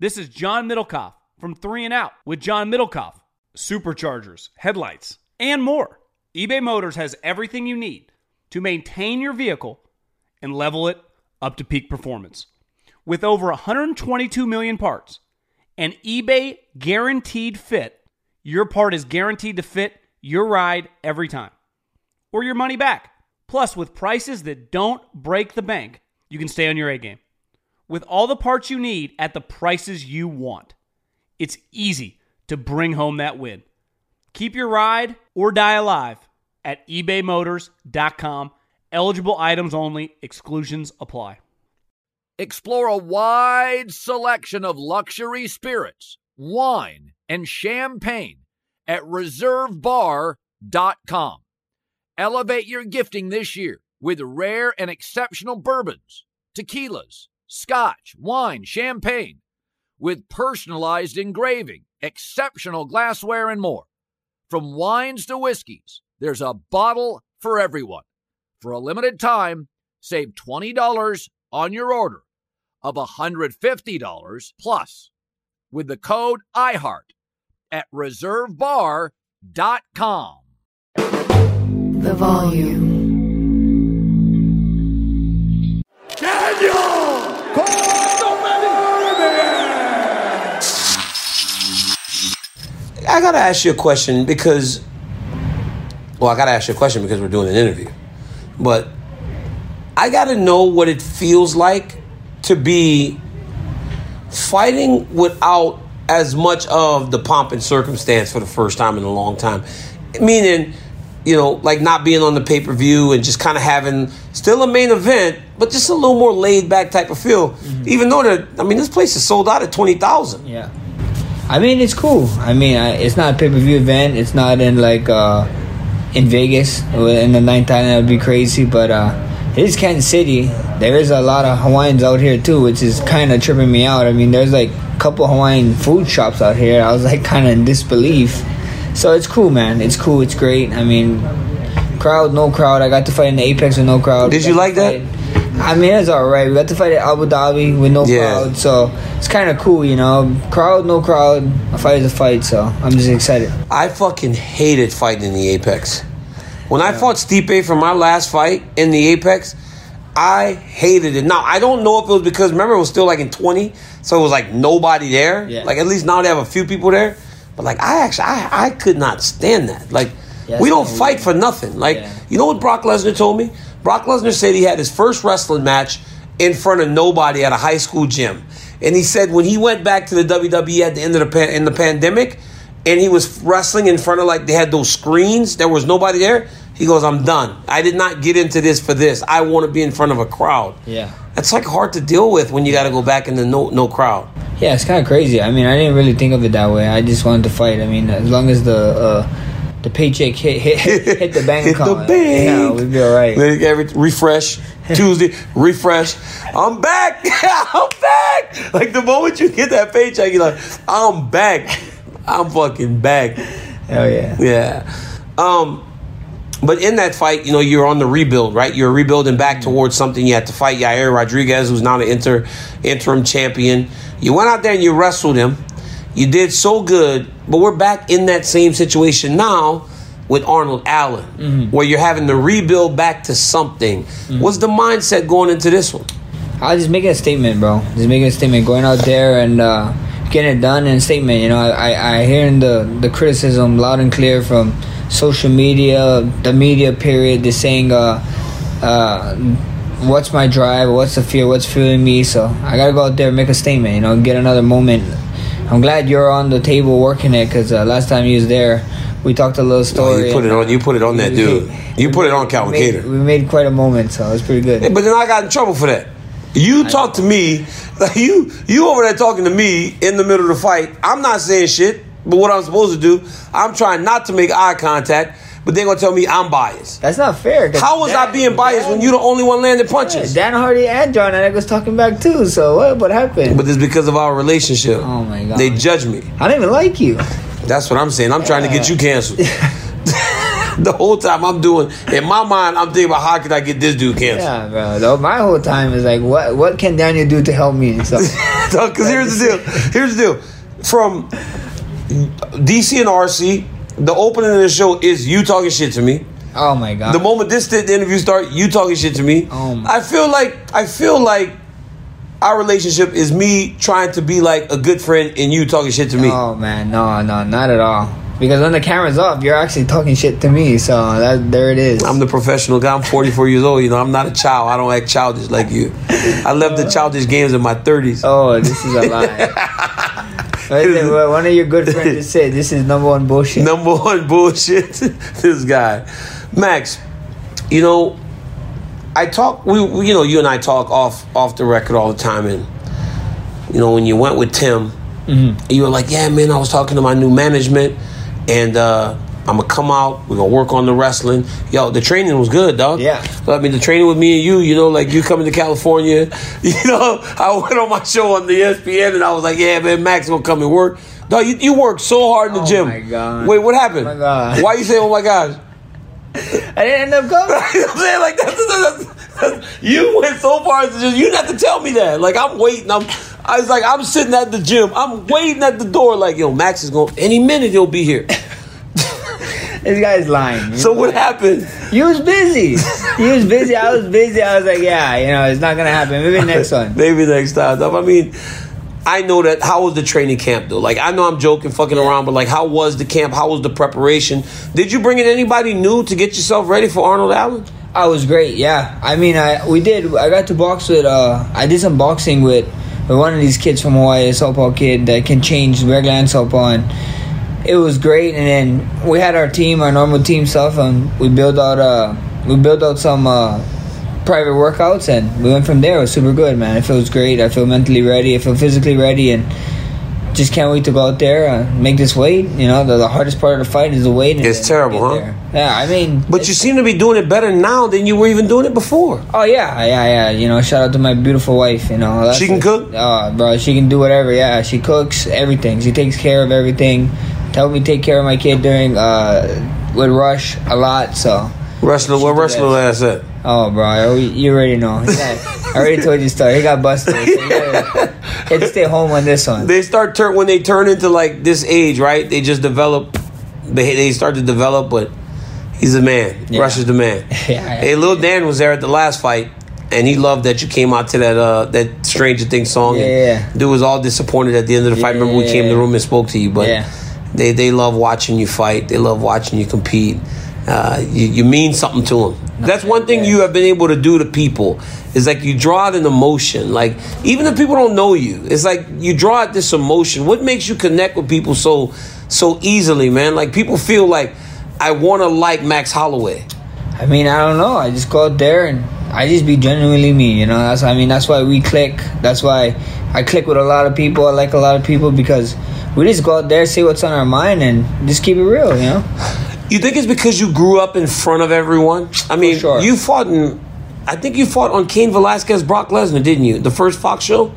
This is John Middlekauff from 3 and Out with John Middlekauff. Superchargers, headlights, and more. eBay Motors has everything you need to maintain your vehicle and level it up to peak performance. With over 122 million parts and eBay guaranteed fit, your part is guaranteed to fit your ride every time or your money back. Plus, with prices that don't break the bank, you can stay on your A game. With all the parts you need at the prices you want, it's easy to bring home that win. Keep your ride or die alive at ebaymotors.com. Eligible items only, exclusions apply. Explore a wide selection of luxury spirits, wine, and champagne at reservebar.com. Elevate your gifting this year with rare and exceptional bourbons, tequilas, scotch, wine, champagne, with personalized engraving, exceptional glassware, and more. From wines to whiskeys, there's a bottle for everyone. For a limited time, save $20 on your order of $150 plus with the code IHEART at reservebar.com. The volume. I gotta ask you a question because, well, I gotta ask you a question because we're doing an interview. But I gotta know what it feels like to be fighting without as much of the pomp and circumstance for the first time in a long time. Meaning, you know, like not being on the pay per view and just kind of having still a main event, but just a little more laid back type of feel. Mm-hmm. Even though that, I mean, this place is sold out at twenty thousand. Yeah. I mean, it's cool. I mean, I, it's not a pay per view event. It's not in like uh, in Vegas in the ninth island. That would be crazy. But uh, it is Kansas City. There is a lot of Hawaiians out here too, which is kind of tripping me out. I mean, there's like a couple Hawaiian food shops out here. I was like kind of in disbelief. So it's cool, man. It's cool. It's great. I mean, crowd, no crowd. I got to fight in the Apex with no crowd. Did you like that? I mean, it's all right. We got to fight at Abu Dhabi with no Yeah. crowd, so it's kind of cool, you know. Crowd, no crowd. A fight is a fight, so I'm just excited. I fucking hated fighting in the Apex. When I fought Stipe for my last fight in the Apex, I hated it. Now I don't know if it was because remember it was still like in twenty, so it was like nobody there. Yeah. Like at least now they have a few people there. But like I actually I, I could not stand that. Like Yeah, we don't fight weird. for nothing. Like Yeah. you know what Brock Lesnar told me? Brock Lesnar said he had his first wrestling match in front of nobody at a high school gym, and he said when he went back to the WWE at the end of the pan- in the pandemic, and he was wrestling in front of like they had those screens, there was nobody there. He goes, "I'm done. I did not get into this for this. I want to be in front of a crowd." Yeah. That's like hard to deal with when you got to go back in the no no crowd. Yeah, it's kind of crazy. I mean, I didn't really think of it that way. I just wanted to fight. I mean, as long as the uh, the paycheck hit hit, hit the bank Hit the bank. yeah, we'd be all right. Like every refresh Tuesday, refresh. I'm back. I'm back. Like the moment you get that paycheck, you're like, I'm back. I'm fucking back. Hell yeah. Yeah. Um, but in that fight, you know, you're on the rebuild, right? You're rebuilding back towards something. You had to fight Yair Rodriguez, who's now an inter, interim champion. You went out there and you wrestled him. You did so good, but we're back in that same situation now with Arnold Allen, where you're having to rebuild back to something. What's the mindset going into this one? I was just making a statement, bro. Just making a statement, going out there and uh, getting it done in a statement. You know, I, I, I hearing the, the criticism loud and clear from social media, the media period. They're saying, uh, uh, "What's my drive? What's the fear? What's fueling me?" So I gotta go out there and make a statement. You know, get another moment. I'm glad you're on the table working it because uh, last time you was there, we talked a little story. Oh, you put it on. You put it on that we- dude. You put it on Calvin we made- Kattar. We made quite a moment, so it was pretty good. Yeah, but then I got in trouble for that. You talk to me, like you you over there talking to me in the middle of the fight. I'm not saying shit, but what I'm supposed to do, I'm trying not to make eye contact. But they're gonna tell me I'm biased. That's not fair. How was I being biased when you the only one landing punches? Dan Hardy and Jon Anik was talking back too. So what? What happened? But it's because of our relationship. Oh my God. They judge me. I don't even like you. That's what I'm saying. I'm trying to get you canceled. the whole time I'm doing, in my mind, I'm thinking about how could I get this dude canceled. Yeah, bro. Though my whole time is like, what? What can Daniel do to help me? So Because here's the deal. Here's the deal. From DC and RC, the opening of the show is you talking shit to me. oh my god. The moment this the interview start, you talking shit to me. Oh my- I feel like I feel like our relationship is me trying to be like a good friend and you talking shit to me. Oh man, no, no, not at all. Because when the camera's off, you're actually talking shit to me. So that there it is. I'm the professional guy. I'm 44 years old. You know, I'm not a child. I don't act childish like you. I left the oh. childish games in my 30s. oh, this is a lie. What is it? What One of your good friends just said this is number one bullshit. Number one bullshit. this guy, Max. You know, I talk. We, we, you know, you and I talk off off the record all the time, and you know, when you went with Tim, you were like, "Yeah, man, I was talking to my new management, and uh, I'm gonna come out. We're gonna work on the wrestling. Yo, the training was good, dog. Yeah. I mean, the training with me and you, you know, like you coming to California, you know, I went on my show on the ESPN, and I was like, "Yeah, man, Max gonna come and work." Dog, you, you work so hard in the gym. Oh gym. my God. Wait, what happened? Oh my God. Why you say, "Oh my gosh"? I didn't end up coming. you know what I'm saying? Like that's, that's, that's- you went so far as to just you didn't have to tell me that. Like I'm waiting. I'm I was like I'm sitting at the gym. I'm waiting at the door. Like yo, Max is going any minute. He'll be here. This guy's lying. So what happened? You was busy. You was busy. I was busy. I was like, yeah, you know, it's not gonna happen. Maybe next one. Maybe next time. I mean, I know that. How was the training camp though? Like I know I'm joking, fucking around, but like how was the camp? How was the preparation? Did you bring in anybody new to get yourself ready for Arnold Allen? I was great. Yeah, I mean, I we did. I got to box with. Uh, I did some boxing with, with one of these kids from Hawaii, a southpaw kid that can change regular and. And it was great. And then we had our team, our normal team stuff, and we built out. Uh, we built out some uh, private workouts, and we went from there. It was super good, man. It feels great. I feel mentally ready. I feel physically ready, and just can't wait to go out there and make this weight. You know, the, the hardest part of the fight is the weight. It's terrible, huh? there. Yeah, I mean, But you seem to be doing it better now than you were even doing it before. Oh yeah, yeah, yeah. You know, shout out to my beautiful wife. You know, She can it. cook? Oh, bro, she can do whatever. Yeah, she cooks everything. She takes care of everything. Helped me take care of my kid during uh with Rush a lot. So, Wrestler, what the wrestler ass at? oh, bro, I- you already know. He I already told you the story. He got busted. So you had to stay home on this one. They start turn when they turn into like this age, right? They just develop. They they start to develop, but he's a man. Yeah. Rush is the man. Yeah. Hey, Lil Dan was there at the last fight, and he loved that you came out to that uh that Stranger Things song. and Yeah. Dude was all disappointed at the end of the fight. Remember we came in the room and spoke to you, but Yeah. They they love watching you fight. They love watching you compete. Uh, you, you mean something to them. That's one thing you have been able to do to people. Is like you draw out an emotion. Like even if people don't know you, it's like you draw out this emotion. What makes you connect with people so so easily, man? Like people feel like I want to like Max Holloway. I mean, I don't know. I just go out there and I just be genuinely me. You know, that's I mean, that's why we click. That's why I click with a lot of people. I like a lot of people because we just go out there, say what's on our mind, and just keep it real. You know. You think it's because you grew up in front of everyone? I mean, sure. you fought in. I think you fought on Cain Velasquez, Brock Lesnar, didn't you? The first Fox show.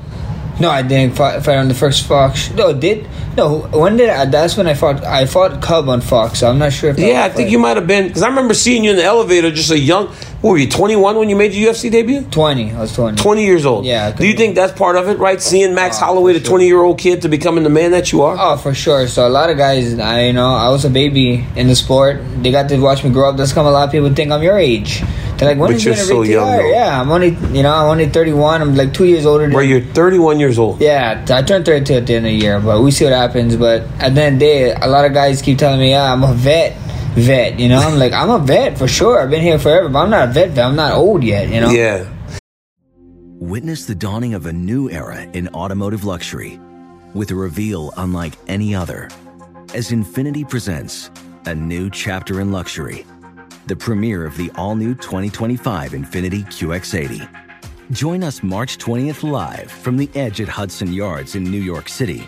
No, I didn't fight, fight on the first Fox. No, did no. When did I? That's when I fought. I fought Cub on Fox. So I'm not sure if. that Yeah, I think you might have been because I remember seeing you in the elevator, just a young. What were you? Twenty one when you made your UFC debut. Twenty. I was twenty. 20 years old. Yeah, Do you could- think that's part of it, right? Seeing Max Oh, Holloway, the sure. 20 year old kid, to becoming the man that you are? Oh, for sure. So a lot of guys, I you know, I was a baby in the sport. They got to watch me grow up. That's come a lot of people think I'm your age. They're like, when But you're you so young, though. Yeah, I'm only, you know, I'm only 31. I'm like two years older. Than, Where you're 31 years old. yeah, I turned 32 at the end of the year, but we see what happens. But at the end of the day, a lot of guys keep telling me, yeah, I'm a vet. Vet, you know, I'm like, I'm a vet for sure. I've been here forever, but I'm not a vet. vet. I'm not old yet, you know. Yeah. Witness the dawning of a new era in automotive luxury with a reveal unlike any other as Infiniti presents a new chapter in luxury, the premiere of the all new 2025 Infiniti QX80. Join us March 20th live from the edge at Hudson Yards in New York City,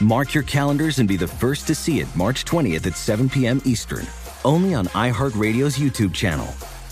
Mark your calendars and be the first to see it March 20th at 7 p.m. Eastern, only on iHeartRadio's YouTube channel.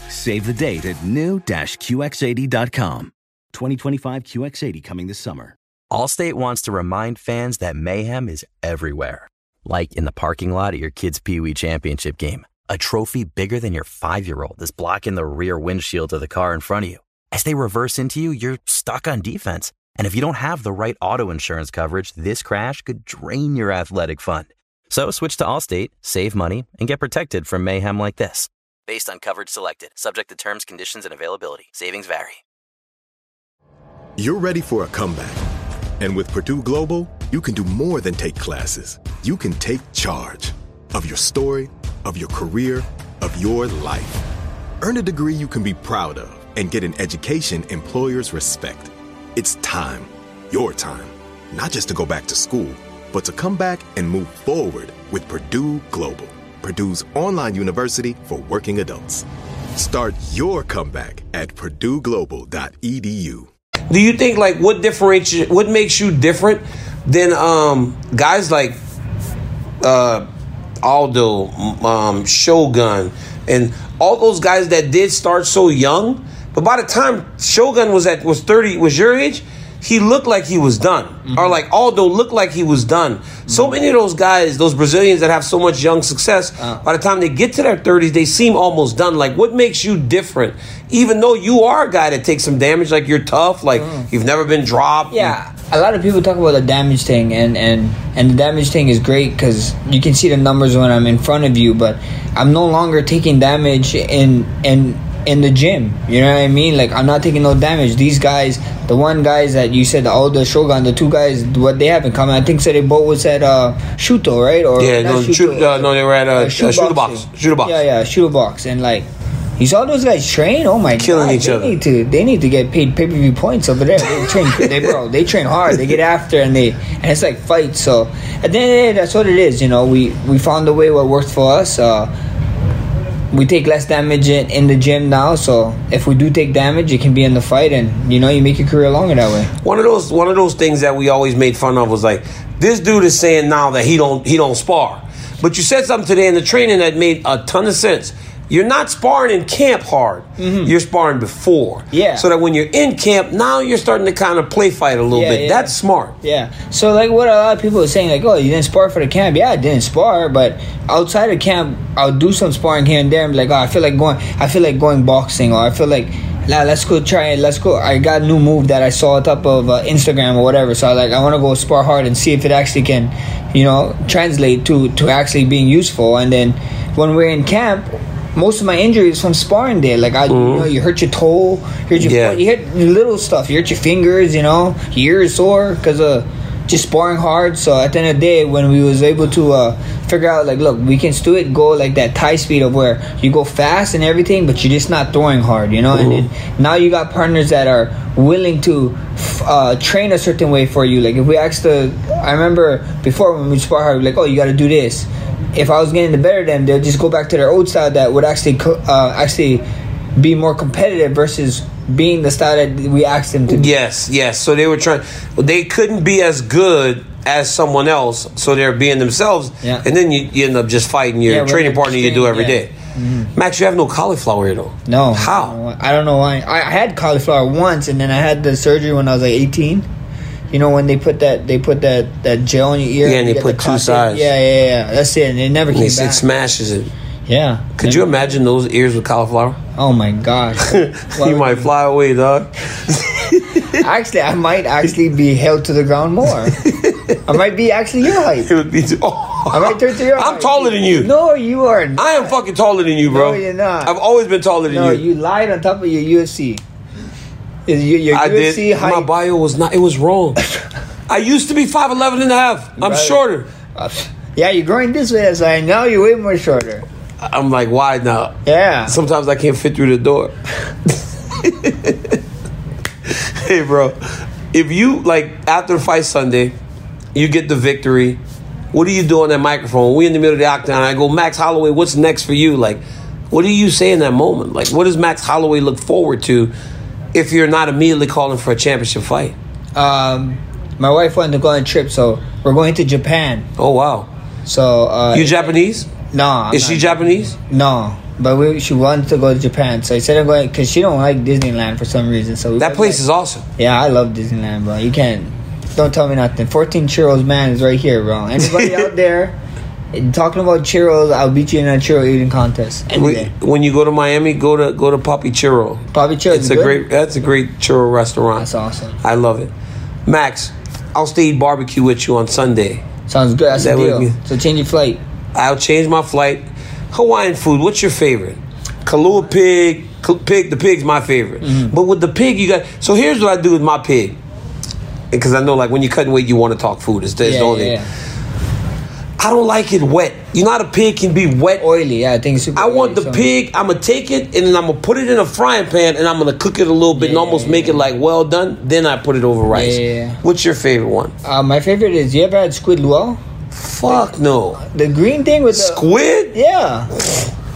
Save the date at new-QX80.com. 2025 QX80 coming this summer. Allstate wants to remind fans that mayhem is everywhere, like in the parking lot at your kid's Pee Wee Championship game. A trophy bigger than your five year old is blocking the rear windshield of the car in front of you. As they reverse into you, you're stuck on defense. And if you don't have the right auto insurance coverage, this crash could drain your athletic fund. So switch to Allstate, save money, and get protected from mayhem like this. Based on coverage selected, subject to terms, conditions, and availability. Savings vary. You're ready for a comeback. And with Purdue Global, you can do more than take classes. You can take charge of your story, of your career, of your life. Earn a degree you can be proud of and get an education employers respect. It's time, your time, not just to go back to school, but to come back and move forward with Purdue Global, Purdue's online university for working adults. Start your comeback at purdueglobal.edu. Do you think like what differentiates what makes you different than um guys like uh Aldo, um, Shogun, and all those guys that did start so young, but by the time Shogun was at was thirty was your age, he looked like he was done, Mm-hmm. or like Aldo looked like he was done. So many of those guys, those Brazilians that have so much young success, Uh. by the time they get to their thirties, they seem almost done. Like, what makes you different? Even though you are a guy that takes some damage, like you're tough, like you've never been dropped. Mm. Yeah, a lot of people talk about the damage thing, and and and the damage thing is great because you can see the numbers when I'm in front of you. But I'm no longer taking damage in in in the gym. You know what I mean? Like I'm not taking no damage. These guys, the one guys that you said, all the Shogun, the two guys, what they have in common, I think so. They both was at uh, Shuto, right? Or Yeah, no, shoot- uh, no, they were at, uh, uh, shoot Shooter. Box. Chute Boxe. Yeah, yeah, Chute Boxe, and like. You saw those guys train? Oh my Killing god! each they other. Need to, they need to get paid pay per view points over there. They train, they bro, they train hard. They get after and they and it's like fights. So at the end of the day, that's what it is. You know, we we found a way what worked for us. Uh, we take less damage in, in the gym now. So if we do take damage, it can be in the fight, and you know, you make your career longer that way. One of those one of those things that we always made fun of was like this dude is saying now that he don't he don't spar. But you said something today in the training that made a ton of sense. You're not sparring in camp hard. You're sparring before. Mm-hmm. Yeah. So that when you're in camp, now you're starting to kind of play fight a little Yeah, bit. yeah. That's smart. Yeah. So like what a lot of people are saying, like, oh, you didn't spar for the camp. Yeah, I didn't spar, but outside of camp, I'll do some sparring here and there and be like, oh, I feel like going I feel like going boxing or I feel like nah, let's go try it. Let's go. I got a new move that I saw on top of uh, Instagram or whatever. So I like I want to go spar hard and see if it actually can, you know, translate to to actually being useful. And then when we're in camp, most of my injuries from sparring there. Like I, you know, you hurt your toe, hurt your Yeah. foot, you hit little stuff. You hurt your fingers, you know, your ears sore because of just sparring hard. So at the end of the day, when we was able to uh, figure out, like, look, we can still it go like that tie speed of where you go fast and everything, but you're just not throwing hard, you know. And then now you got partners that are willing to f- uh, train a certain way for you. Like if we asked the, I remember before when we spar hard, like, oh, you got to do this. If I was getting the better of them, they'll just go back to their old style that would actually uh, actually be more competitive versus being the style that we asked them to. be. Yes, yes. So they were trying. They couldn't be as good as someone else, so they're being themselves. Yeah. And then you, you end up just fighting your Yeah, training partner you do every training, day. yeah. Max, you have no cauliflower here though. No. How? I don't know why. I I had cauliflower once, and then I had the surgery when I was like 18. You know when they put that they put that, that gel in your ear. Yeah, and they put the two sides. Yeah, yeah, yeah. That's it. And it never And came It, back. it smashes it. yeah. Could you imagine those ears with cauliflower? Oh my gosh. You might fly away, dog. Actually, I might actually be held to the ground more. I might be actually your height. It would be. Oh. I might turn to your I'm height. taller than you. No, you are. Not. I am fucking taller than you, bro. No, you're not. I've always been taller than No, you. you lied on top of your UFC. Is your, your I UFC did. height? My bio was not. It was wrong. I used to be 5'11 and a half. I'm shorter. Uh, yeah, you're growing this way, so I know you're way more shorter. I'm like wide now. Yeah. Sometimes I can't fit through the door. hey, bro. If you, like, after fight Sunday, you get the victory, what do you do on that microphone? We in the middle of the octagon. I go, Max Holloway, what's next for you? Like, what do you say in that moment? Like, what does Max Holloway look forward to if you're not immediately calling for a championship fight? Um, my wife wanted to go on a trip, so we're going to Japan. Oh, wow. So uh, You Japanese? No, I'm Is she Japanese? No, but we, she wanted to go to Japan, so I said I'm going because she don't like Disneyland for some reason. So That place like- is awesome. Yeah, I love Disneyland, bro. You can't. Don't tell me nothing. 14 churros man is right here, bro. Anybody out there talking about churros, I'll beat you in a churro eating contest. Any We, day. when you go to Miami, go to go to Poppy Churro. Papi Churros It's a good? great. That's a great churro restaurant. That's awesome. I love it. Max, I'll stay eat barbecue with you on Sunday. Sounds good. That's That would deal. So change your flight. I'll change my flight. Hawaiian food. What's your favorite? Kalua pig. Pig. The pig's my favorite. Mm-hmm. But with the pig, you got. So here's what I do with my pig. Because I know, like, when you're cutting weight, you want to talk food. It's, it's Yeah, the only. yeah, yeah. I don't like it wet. You know how the pig can be wet. Oily, yeah. I think it's super. I want oily, the so- pig. I'm gonna take it and then I'm gonna put it in a frying pan and I'm gonna cook it a little bit and almost yeah, make it like well done. Then I put it over rice. Yeah, yeah, yeah. What's your favorite one? Uh, my favorite is you ever had squid luau? Fuck no. The green thing with the Squid? Yeah.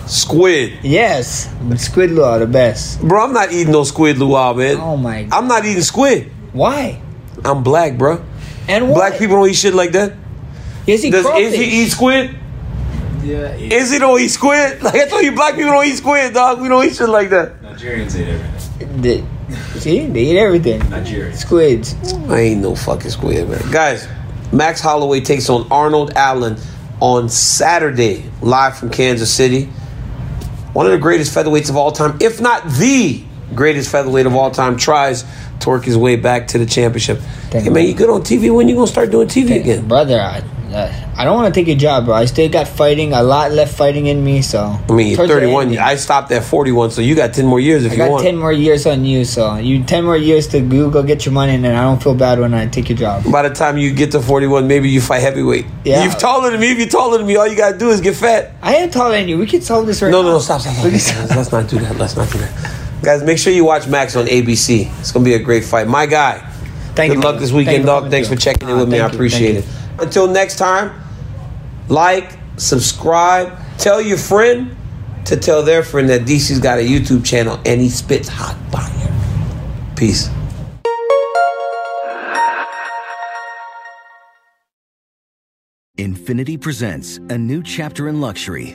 Squid. Yes. Squid luau, the best. Bro, I'm not eating no squid luau, man. Oh my. I'm not eating squid. Why? I'm black, bro. And what? Black people don't eat shit like that. Yes, he Does crawfish. Izzy eat squid? Yeah, Izzy don't eat squid? Like I told you, black people don't eat squid, dog. We don't eat shit like that. Nigerians eat everything. The- see, they eat everything. Nigerians. Squids. I ain't no fucking squid, man. Guys, Max Holloway takes on Arnold Allen on Saturday, live from Kansas City. One of the greatest featherweights of all time, if not the greatest featherweight of all time, tries to work his way back to the championship. Thank hey, man, you good on TV? When you gonna start doing TV again? Brother, I, I don't want to take your job, bro. I still got fighting, a lot left fighting in me, so. I mean, Towards 31. I stopped at 41, so you got 10 more years if I you got want. 10 more years on you, so you 10 more years to go, go get your money, and then I don't feel bad when I take your job. By the time you get to 41, maybe you fight heavyweight. Yeah. You're taller than me. If you're taller than me, all you gotta do is get fat. I am taller than you. We can solve this right No, now. no, no, stop, stop, stop. stop. Let's not do that. Let's not do that. Guys, make sure you watch Max on ABC. It's gonna be a great fight. My guy. Thank Good you, luck brother. this weekend, for dog. Thanks for checking in Ah, with me. I thank you, appreciate it. Until next time, like, subscribe, tell your friend to tell their friend that DC's got a YouTube channel and he spits hot fire. Peace. Infiniti presents a new chapter in luxury,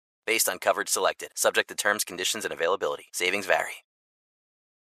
Based on coverage selected, subject to terms, conditions, and availability. Savings vary.